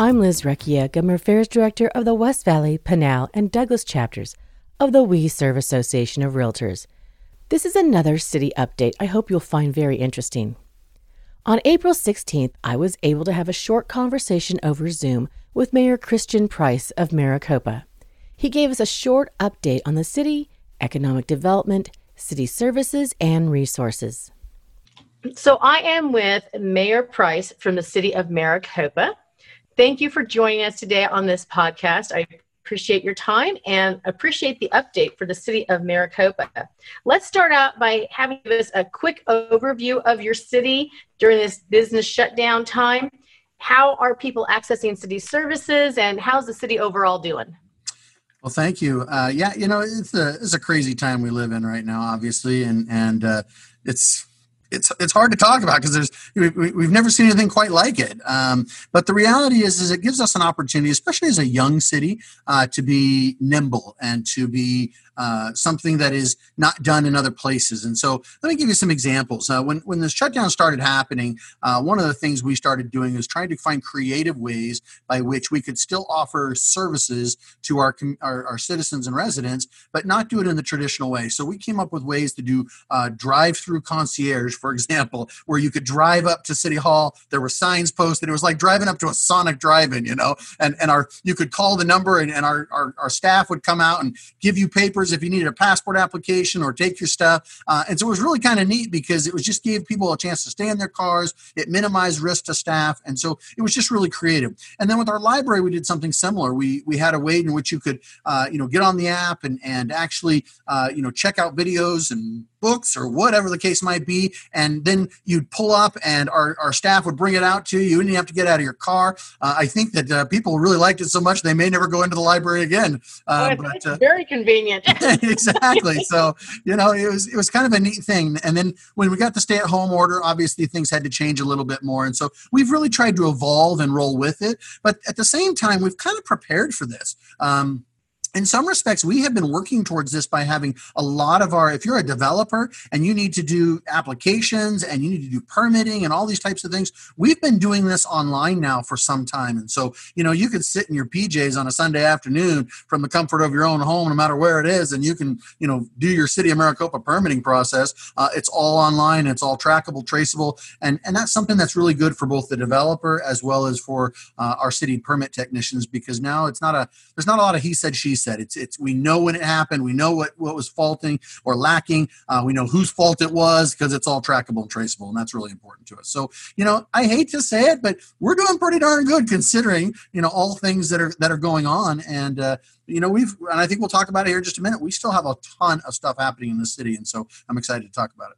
I'm Liz Recchia, Government Affairs Director of the West Valley, Pinal, and Douglas chapters of the WeSERV Association of Realtors. This is another city update I hope you'll find very interesting. On April 16th, I was able to have a short conversation over Zoom with Mayor Christian Price of Maricopa. He gave us a short update on the city, economic development, city services, and resources. So I am with Mayor Price from the city of Maricopa. Thank you for joining us today on this podcast. I appreciate your time and appreciate the update for the city of Maricopa. Let's start out by having us a quick overview of your city during this business shutdown time. How are people accessing city services and how's the city overall doing? Well, thank you. Uh, yeah, you know, it's a, it's a crazy time we live in right now, obviously, and and uh, it's it's it's hard to talk about because there's we, we've never seen anything quite like it. Um, but the reality is, is it gives us an opportunity, especially as a young city, uh, to be nimble and to be uh, something that is not done in other places. And so, let me give you some examples. Uh, when when the shutdown started happening, uh, one of the things we started doing is trying to find creative ways by which we could still offer services to our our, our citizens and residents, but not do it in the traditional way. So we came up with ways to do uh, drive-through concierge for example, where you could drive up to City Hall. There were signs posted. It was like driving up to a Sonic drive-in, you know, and, and our you could call the number and, and our, our, our staff would come out and give you papers if you needed a passport application or take your stuff. Uh, and so it was really kind of neat because it was just gave people a chance to stay in their cars. It minimized risk to staff. And so it was just really creative. And then with our library, we did something similar. We, we had a way in which you could, uh, you know, get on the app and, and actually, uh, you know, check out videos and books or whatever the case might be and then you'd pull up and our, our staff would bring it out to you and you have to get out of your car uh, i think that uh, people really liked it so much they may never go into the library again uh, oh, but, uh, very convenient exactly. So you know it was it was kind of a neat thing. And then when we got the stay-at-home order obviously things had to change a little bit more. And so we've really tried to evolve and roll with it. But at the same time we've kind of prepared for this. Um, in some respects we have been working towards this by having a lot of our if you're a developer and you need to do applications and you need to do permitting and all these types of things we've been doing this online now for some time. And so you know you could sit in your pjs on a sunday afternoon from the comfort of your own home no matter where it is and you can you know do your city of maricopa permitting process. Uh, it's all online it's all trackable traceable and and that's something that's really good for both the developer as well as for uh, our city permit technicians because now it's not a there's not a lot of he said she said. It's it's we know when it happened. We know what what was faulting or lacking. Uh, we know whose fault it was because it's all trackable and traceable, and that's really important to us. So you know, I hate to say it, but we're doing pretty darn good considering you know all things that are that are going on. And uh, you know, we've and I think we'll talk about it here in just a minute. We still have a ton of stuff happening in the city, and so I'm excited to talk about it.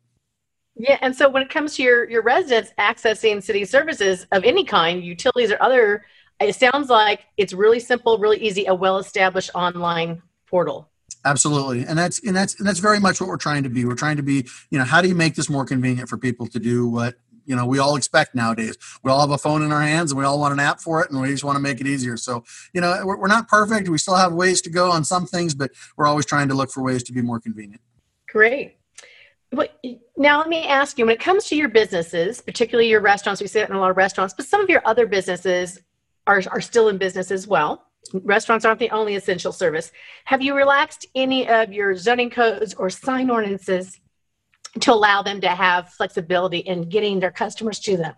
Yeah, and so when it comes to your your residents accessing city services of any kind, utilities or other it sounds like it's really simple, really easy, a well-established online portal. Absolutely, and that's and that's and that's very much what we're trying to be. We're trying to be, you know, how do you make this more convenient for people to do what you know we all expect nowadays? We all have a phone in our hands and we all want an app for it and we just want to make it easier. So you know we're, we're not perfect. We still have ways to go on some things but we're always trying to look for ways to be more convenient. Great. But now let me ask you when it comes to your businesses particularly your restaurants we sit in a lot of restaurants but some of your other businesses are, are still in business as well. Restaurants aren't the only essential service. Have you relaxed any of your zoning codes or sign ordinances to allow them to have flexibility in getting their customers to them?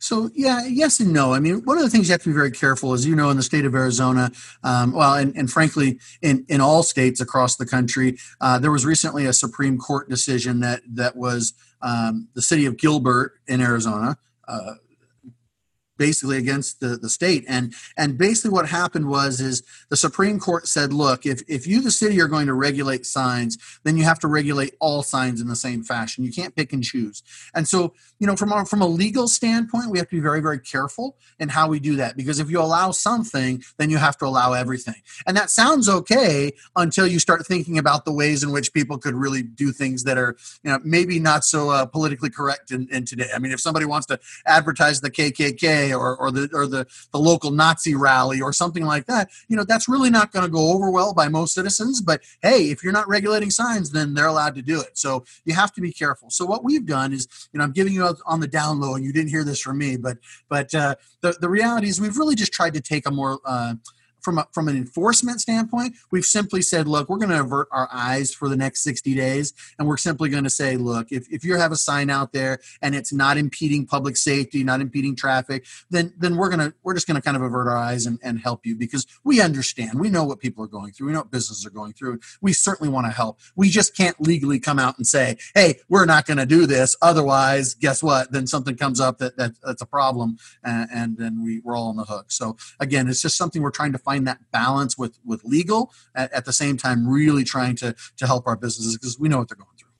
So yeah, yes and no. I mean, one of the things you have to be very careful, is, you know, in the state of Arizona, um, well, and, and, frankly, in, in all states across the country, uh, there was recently a Supreme Court decision that that was um, the city of Gilbert in Arizona. Uh, basically against the, the state. And and basically what happened was is the supreme court said look if, if you the city are going to regulate signs then you have to regulate all signs in the same fashion. You can't pick and choose. And so you know from a, from a legal standpoint we have to be very very careful in how we do that. Because if you allow something then you have to allow everything. And that sounds okay until you start thinking about the ways in which people could really do things that are you know maybe not so uh, politically correct in, in today. I mean if somebody wants to advertise the kkk day or, or the or the, the local Nazi rally or something like that, you know, that's really not going to go over well by most citizens. But hey, if you're not regulating signs, then they're allowed to do it. So you have to be careful. So what we've done is, you know, I'm giving you on the down low, and you didn't hear this from me, but but uh, the the reality is we've really just tried to take a more uh, from a, from an enforcement standpoint, we've simply said, look, we're going to avert our eyes for the next 60 days, and we're simply going to say, look, if, if you have a sign out there and it's not impeding public safety, not impeding traffic, then then we're gonna we're just going to kind of avert our eyes and, and help you because we understand, we know what people are going through, we know what businesses are going through. We certainly want to help. We just can't legally come out and say, hey, we're not going to do this. Otherwise, guess what? Then something comes up that, that that's a problem, and, and then we, we're all on the hook. So again, it's just something we're trying to find find that balance with with legal at, at the same time really trying to to help our businesses because we know what they're going through.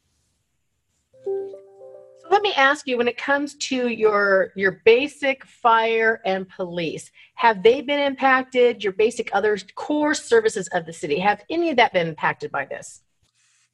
So let me ask you when it comes to your your basic fire and police have they been impacted? Your basic other core services of the city have any of that been impacted by this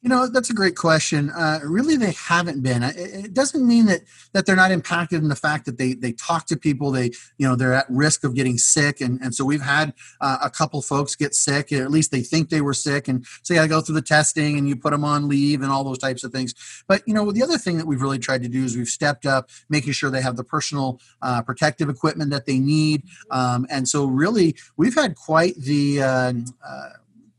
you know, that's a great question. Uh, really, they haven't been. It, doesn't mean that that they're not impacted in the fact that they they talk to people. They you know they're at risk of getting sick, and and so we've had uh, a couple folks get sick. At least they think they were sick, and so you got to go through the testing, and you put them on leave, and all those types of things. But you know, the other thing that we've really tried to do is we've stepped up, making sure they have the personal uh, protective equipment that they need, um, and so really we've had quite the uh, uh,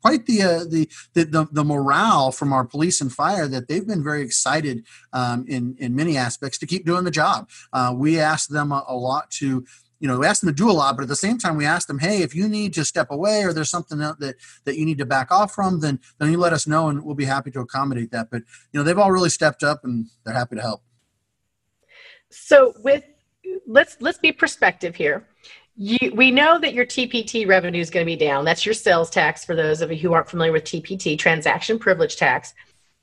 quite the, uh, the, the, the morale from our police and fire that they've been very excited um, in in many aspects to keep doing the job. Uh, we asked them a, a, lot to. You know, we asked them to do a lot, but at the same time, we asked them, "Hey, if you need to step away, or there's something that that you need to back off from, then then you let us know, and we'll be happy to accommodate that." But you know, they've all really stepped up, and they're happy to help. So, with let's let's be perspective here you, we know that your TPT revenue is going to be down. That's your sales tax for those of you who aren't familiar with TPT, transaction privilege tax.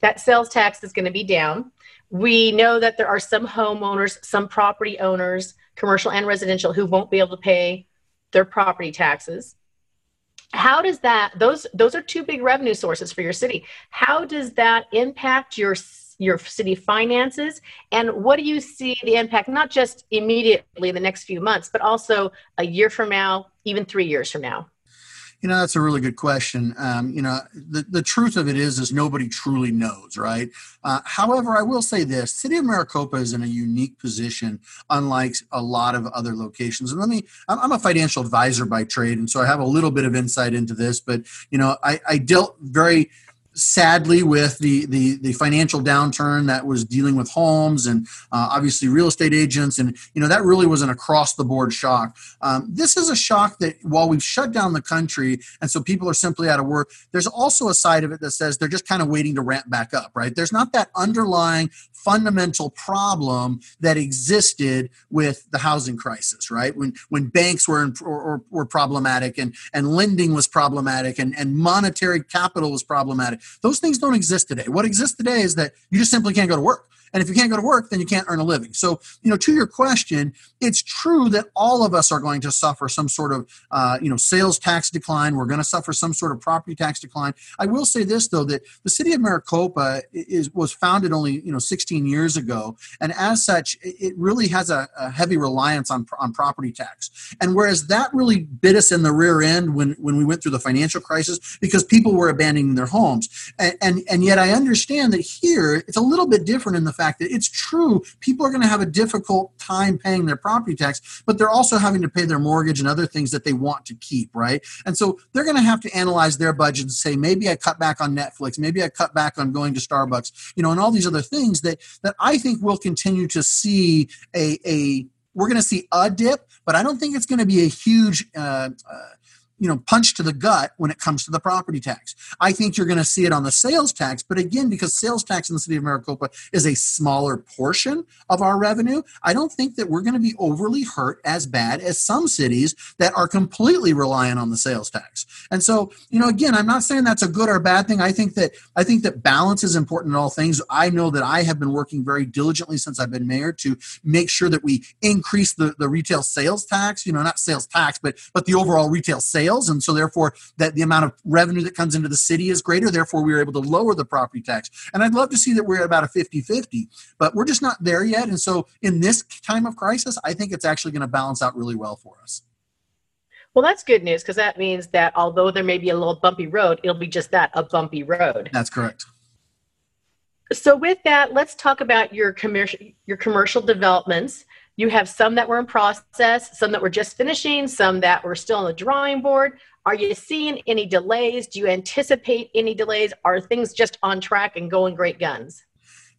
That sales tax is going to be down. We know that there are some homeowners, some property owners, commercial and residential, who won't be able to pay their property taxes. How does that those those are two big revenue sources for your city. How does that impact your your city finances and what do you see the impact not just immediately the next few months but also a year from now even three years from now? You know that's a really good question. Um, you know the, the truth of it is is nobody truly knows right? Uh, however i will say this city of maricopa is in a unique position unlike a lot of other locations. And let me i'm a financial advisor by trade and so i have a little bit of insight into this but you know i, I dealt very sadly with the, the, the financial downturn that was dealing with homes and uh, obviously real estate agents and you know that really was an across the board shock. Um, this is a shock that while we've shut down the country and so people are simply out of work there's also a side of it that says they're just kind of waiting to ramp back up right? There's not that underlying fundamental problem that existed with the housing crisis right? When when banks were in, or, or, were problematic and and lending was problematic and and monetary capital was problematic those things don't exist today. What exists today is that you just simply can't go to work. And if you can't go to work, then you can't earn a living. So, you know, to your question, it's true that all of us are going to suffer some sort of, uh, you know, sales tax decline. We're going to suffer some sort of property tax decline. I will say this though, that the city of Maricopa is was founded only, you know, 16 years ago, and as such, it really has a, a heavy reliance on on property tax. And whereas that really bit us in the rear end when when we went through the financial crisis because people were abandoning their homes, and and, and yet I understand that here it's a little bit different in the fact that it's true people are going to have a difficult time paying their property tax, but they're also having to pay their mortgage and other things that they want to keep, right? And so they're going to have to analyze their budget and say, maybe I cut back on Netflix, maybe I cut back on going to Starbucks, you know, and all these other things that that I think we'll continue to see a a we're going to see a dip, but I don't think it's going to be a huge uh, uh, you know punch to the gut when it comes to the property tax. I think you're going to see it on the sales tax but again because sales tax in the city of maricopa is a smaller portion of our revenue i don't think that we're going to be overly hurt as bad as some cities that are completely reliant on the sales tax. And so you know again i'm not saying that's a good or bad thing. I think that i think that balance is important in all things. I know that i have been working very diligently since i've been mayor to make sure that we increase the, the retail sales tax you know not sales tax but but the overall retail sales sales, and so therefore that the amount of revenue that comes into the city is greater. Therefore, we were able to lower the property tax. And I'd love to see that we're at about a 50-50, but we're just not there yet. And so in this time of crisis, I think it's actually going to balance out really well for us. Well, that's good news because that means that although there may be a little bumpy road, it'll be just that a bumpy road. That's correct. So with that, let's talk about your commercial your commercial developments. You have some that were in process, some that were just finishing, some that were still on the drawing board. Are you seeing any delays? Do you anticipate any delays? Are things just on track and going great guns?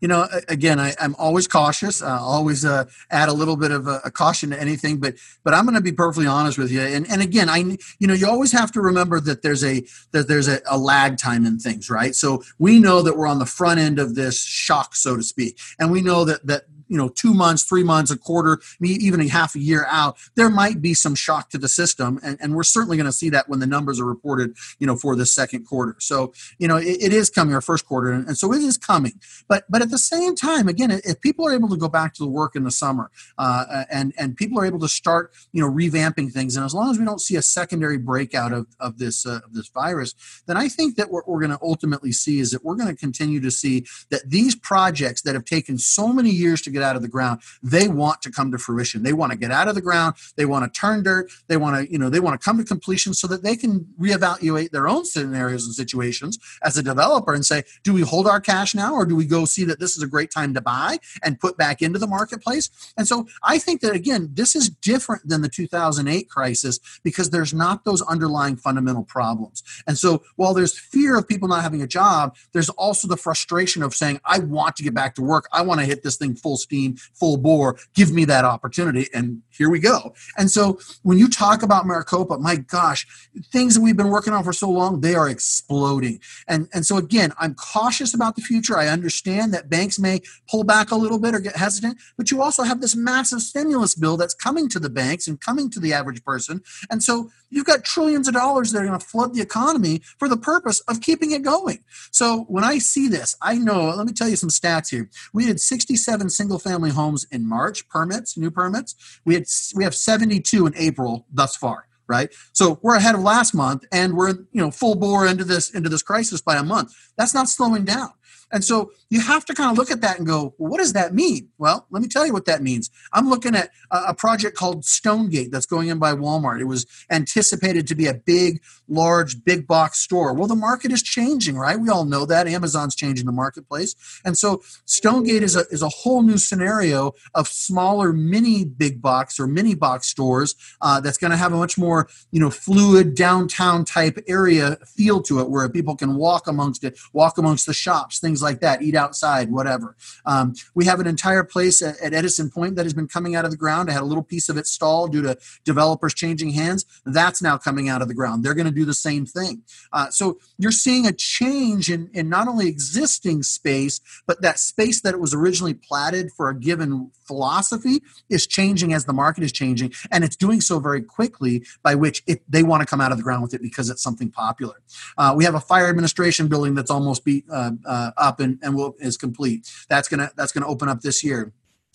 you know, again, I, am always cautious. I always uh, add a little bit of a, a, caution to anything, but but I'm going to be perfectly honest with you. And and again, I you know, you always have to remember that there's a that there's a, a lag time in things, right? So we know that we're on the front end of this shock, so to speak, and we know that that you know two months three months a quarter even a half a year out there might be some shock to the system and, and we're certainly going to see that when the numbers are reported you know for the second quarter. So you know it, it is coming our first quarter and, and, so it is coming. But but at the same time again if people are able to go back to the work in the summer uh, and and people are able to start you know revamping things and as long as we don't see a secondary breakout of, of this uh, of this virus then i think that what we're going to ultimately see is that we're going to continue to see that these projects that have taken so many years to get get out of the ground. They want to come to fruition. They want to get out of the ground. They want to turn dirt. They want to you know they want to come to completion so that they can reevaluate their own scenarios and situations as a developer and say do we hold our cash now or do we go see that this is a great time to buy and put back into the marketplace? And so i think that again this is different than the 2008 crisis because there's not those underlying fundamental problems. And so while there's fear of people not having a job there's also the frustration of saying i want to get back to work. I want to hit this thing full steam, full bore. Give me that opportunity. And here we go. And so when you talk about Maricopa, my gosh, things that we've been working on for so long, they are exploding. And, and so again, I'm cautious about the future. I understand that banks may pull back a little bit or get hesitant, but you also have this massive stimulus bill that's coming to the banks and coming to the average person. And so you've got trillions of dollars that are going to flood the economy for the purpose of keeping it going. So when I see this, I know, let me tell you some stats here. We did 67 single family homes in March, permits, new permits. We had we have 72 in April thus far right? So we're ahead of last month and we're you know full bore into this into this crisis by a month. That's not slowing down and so you have to kind of look at that and go, well, what does that mean? Well, let me tell you what that means. I'm looking at a, project called Stonegate that's going in by Walmart. It was anticipated to be a big, large, big box store. Well, the market is changing, right? We all know that. Amazon's changing the marketplace. And so Stonegate is a, is a whole new scenario of smaller mini big box or mini box stores uh, that's going to have a much more, you know, fluid downtown type area feel to it where people can walk amongst it, walk amongst the shops, things things like that, eat outside, whatever. Um, we have an entire place at, at, Edison Pointe that has been coming out of the ground. I had a little piece of it stalled due to developers changing hands. That's now coming out of the ground. They're going to do the same thing. Uh, so you're seeing a change in, in not only existing space, but that space that it was originally platted for a given philosophy is changing as the market is changing. And it's doing so very quickly, by which it, they want to come out of the ground with it because it's something popular. Uh, we have a fire administration building that's almost be, uh, uh up and, and will, is complete. That's gonna that's gonna open up this year.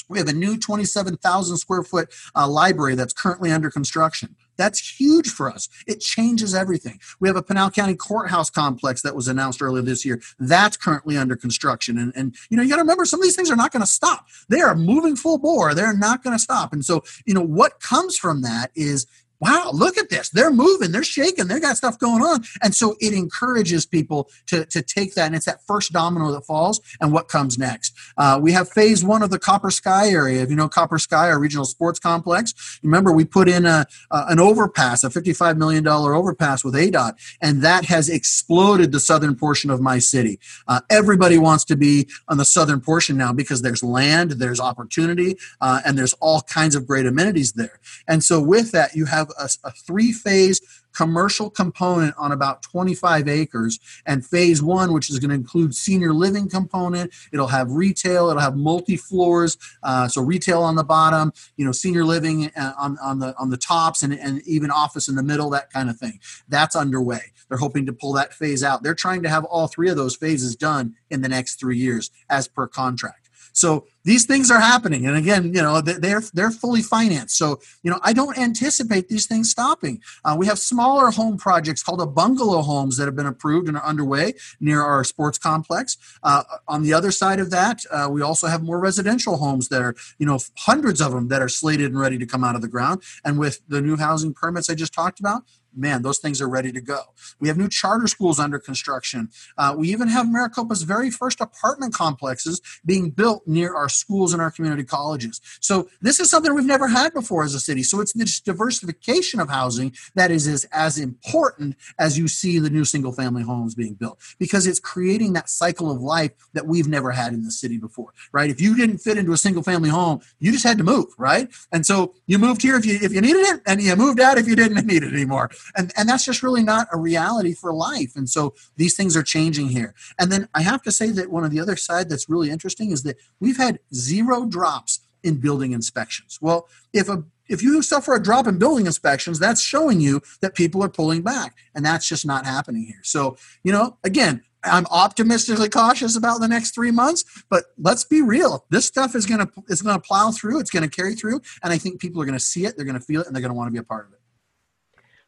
We have a new 27,000 square foot uh, library that's currently under construction. That's huge for us. It changes everything. We have a Pinal County courthouse complex that was announced earlier this year. That's currently under construction. And, and you know, you got to remember some of these things are not going to stop. They are moving full bore. They're not going to stop. And so, you know, what comes from that is wow, look at this. They're moving, they're shaking, they got stuff going on. And so it encourages people to, to take that. And it's that first domino that falls and what comes next. Uh, we have phase one of the Copper Sky area. If you know Copper Sky, our regional sports complex, remember we put in a, uh, an overpass, a $55 million overpass with ADOT, and that has exploded the southern portion of my city. Uh, everybody wants to be on the southern portion now because there's land, there's opportunity, uh, and there's all kinds of great amenities there. And so with that, you have have a, a three phase commercial component on about 25 acres and phase one which is going to include senior living component it'll have retail it'll have multi floors uh, so retail on the bottom you know senior living uh, on, on the on the tops and, and even office in the middle that kind of thing. That's underway. They're hoping to pull that phase out. They're trying to have all three of those phases done in the next three years as per contract So these things are happening, and again, you know, they're they're fully financed. So you know, I don't anticipate these things stopping. Uh, we have smaller home projects called a bungalow homes that have been approved and are underway near our sports complex. Uh, on the other side of that, uh, we also have more residential homes that are, you know, hundreds of them that are slated and ready to come out of the ground. And with the new housing permits I just talked about, man, those things are ready to go. We have new charter schools under construction. Uh, we even have Maricopa's very first apartment complexes being built near our schools and our community colleges. So this is something we've never had before as a city. So it's this diversification of housing that is, is as important as you see the new single family homes being built because it's creating that cycle of life that we've never had in the city before, right? If you didn't fit into a single family home, you just had to move, right? And so you moved here if you if you needed it and you moved out if you didn't need it anymore and and that's just really not a reality for life and so these things are changing here and then i have to say that one of the other side that's really interesting is that we've had zero drops in building inspections well if a if you suffer a drop in building inspections that's showing you that people are pulling back and that's just not happening here so you know again I'm optimistically cautious about the next three months, but let's be real. This stuff is gonna it's gonna plow through. It's gonna carry through, and I think people are gonna see it. They're gonna feel it, and they're gonna want to be a part of it.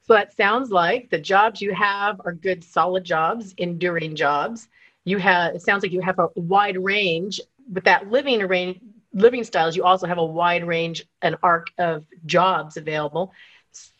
So sounds like the jobs you have are good, solid jobs, enduring jobs. You have it sounds like you have a wide range with that living arrange living styles. You also have a wide range, and arc of jobs available.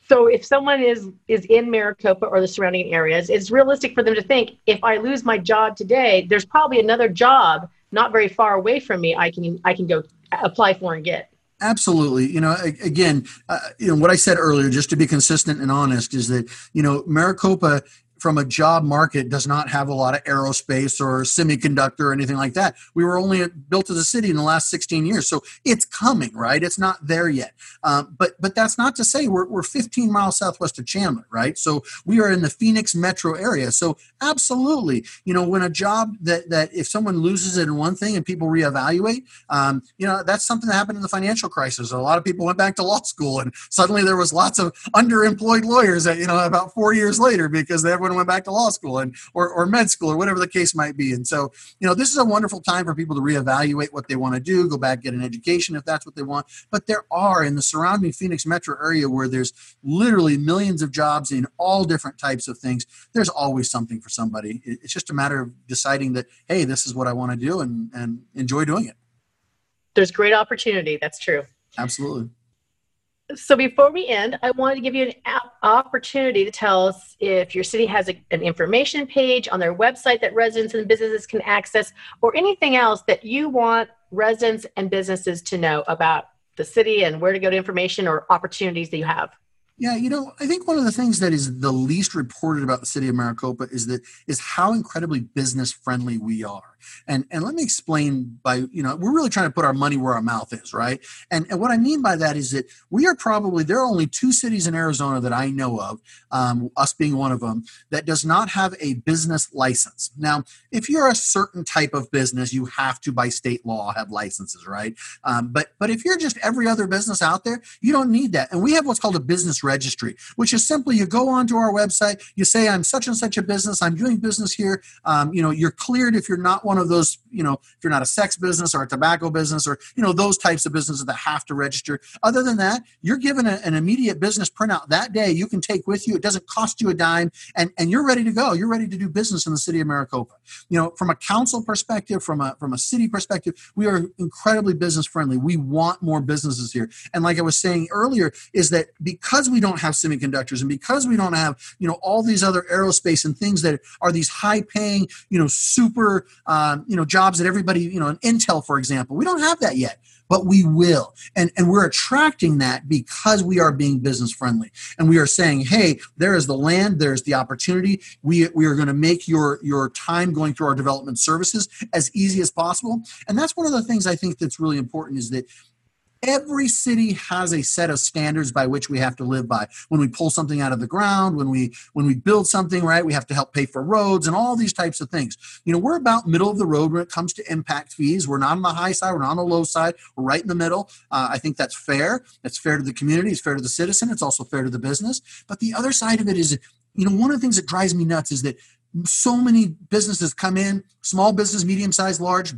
So if someone is is in Maricopa or the surrounding areas, it's realistic for them to think if I lose my job today, there's probably another job not very far away from me I can I can go apply for and get. Absolutely. You know, again, uh, you know what I said earlier, just to be consistent and honest, is that you know Maricopa from a job market does not have a lot of aerospace or semiconductor or anything like that. We were only built as a city in the last 16 years, so it's coming, right? It's not there yet. Um, but but that's not to say we're, we're 15 miles southwest of Chandler, right? So we are in the Phoenix metro area. So absolutely, you know, when a job that that if someone loses it in one thing and people reevaluate, um, you know, that's something that happened in the financial crisis. A lot of people went back to law school, and suddenly there was lots of underemployed lawyers that you know about four years later because they everyone went back to law school and or, or med school or whatever the case might be. And so, you know, this is a wonderful time for people to reevaluate what they want to do, go back, get an education if that's what they want. But there are in the surrounding Phoenix metro area where there's literally millions of jobs in all different types of things. There's always something for somebody. It's just a matter of deciding that, hey, this is what I want to do and, and enjoy doing it. There's great opportunity. That's true. Absolutely so before we end, I wanted to give you an opportunity to tell us if your city has a, an information page on their website that residents and businesses can access, or anything else that you want residents and businesses to know about the city and where to go to information or opportunities that you have. Yeah, you know, I think one of the things that is the least reported about the city of Maricopa is that is how incredibly business friendly we are. And and let me explain by, you know, we're really trying to put our money where our mouth is, right? And, and what I mean by that is that we are probably there are only two cities in Arizona that I know of, um, us being one of them, that does not have a business license. Now, if you're a certain type of business, you have to by state law have licenses, right? Um, but but if you're just every other business out there, you don't need that. And we have what's called a business registry, which is simply you go onto our website, you say, I'm such and such a business, I'm doing business here. Um, you know, you're cleared if you're not one of those, you know, if you're not a sex business or a tobacco business or, you know, those types of businesses that have to register. Other than that, you're given a, an immediate business printout that day you can take with you. It doesn't cost you a dime and, and you're ready to go. You're ready to do business in the city of Maricopa. You know, from a council perspective, from a, from a city perspective, we are incredibly business friendly. We want more businesses here. And like I was saying earlier, is that because we don't have semiconductors and because we don't have you know all these other aerospace and things that are these high paying you know super uh, um, you know jobs that everybody you know in intel for example we don't have that yet but we will. And and we're attracting that because we are being business friendly. And we are saying hey there is the land there's the opportunity. We we are going to make your your time going through our development services as easy as possible. And that's one of the things i think that's really important is that every city has a set of standards by which we have to live by. When we pull something out of the ground when we when we build something right we have to help pay for roads and all these types of things. You know we're about middle of the road when it comes to impact fees. We're not on the high side. We're not on the low side. We're right in the middle. Uh, i think that's fair. It's fair to the community. It's fair to the citizen. It's also fair to the business. But the other side of it is you know one of the things that drives me nuts is that so many businesses come in small business medium sized large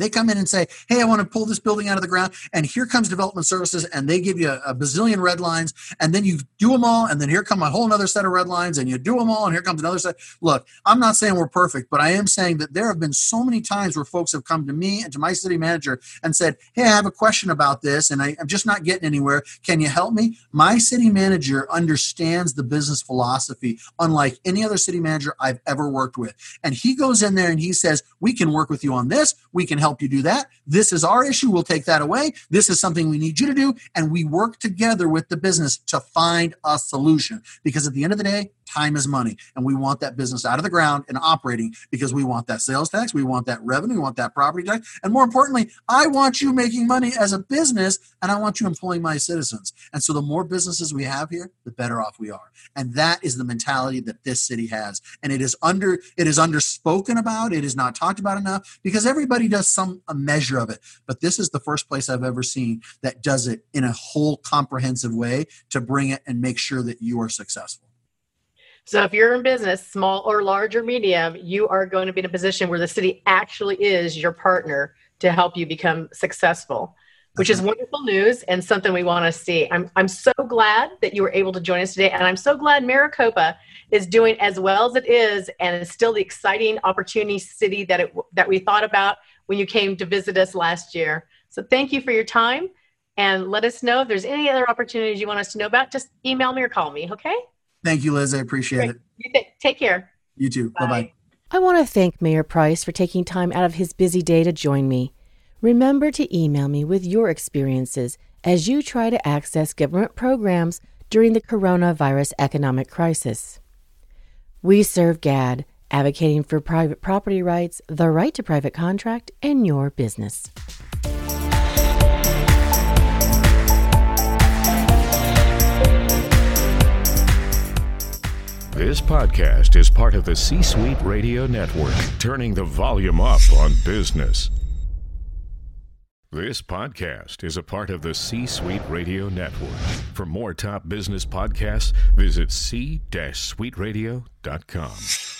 They come in and say, Hey, I want to pull this building out of the ground. And here comes development services, and they give you a, bazillion red lines, and then you do them all, and then here come a whole other set of red lines, and you do them all, and here comes another set. Look, I'm not saying we're perfect, but I am saying that there have been so many times where folks have come to me and to my city manager and said, Hey, I have a question about this, and I, I'm just not getting anywhere. Can you help me? My city manager understands the business philosophy unlike any other city manager I've ever worked with. And he goes in there and he says, We can work with you on this. We can help you do that. This is our issue. We'll take that away. This is something we need you to do. And we work together with the business to find a solution. Because at the end of the day, time is money. And we want that business out of the ground and operating because we want that sales tax, we want that revenue, we want that property tax. And more importantly, I want you making money as a business and I want you employing my citizens. And so the more businesses we have here, the better off we are. And that is the mentality that this city has. And it is under it is underspoken about, it is not talked about enough because everybody does some a measure of it. But this is the first place I've ever seen that does it in a whole comprehensive way to bring it and make sure that you are successful. So if you're in business, small or large or medium, you are going to be in a position where the city actually is your partner to help you become successful, which is wonderful news and something we want to see. I'm, I'm so glad that you were able to join us today. And I'm so glad Maricopa is doing as well as it is and is still the exciting opportunity city that, it, that we thought about when you came to visit us last year. So thank you for your time. And let us know if there's any other opportunities you want us to know about. Just email me or call me, okay? Thank you, Liz. I appreciate Great. it. You th- take care. You too. Bye bye. I want to thank Mayor Price for taking time out of his busy day to join me. Remember to email me with your experiences as you try to access government programs during the coronavirus economic crisis. WeSERV GAD, advocating for private property rights, the right to private contract, and your business. This podcast is part of the C Suite Radio Network, turning the volume up on business. This podcast is a part of the C Suite Radio Network. For more top business podcasts, visit c-suiteradio.com.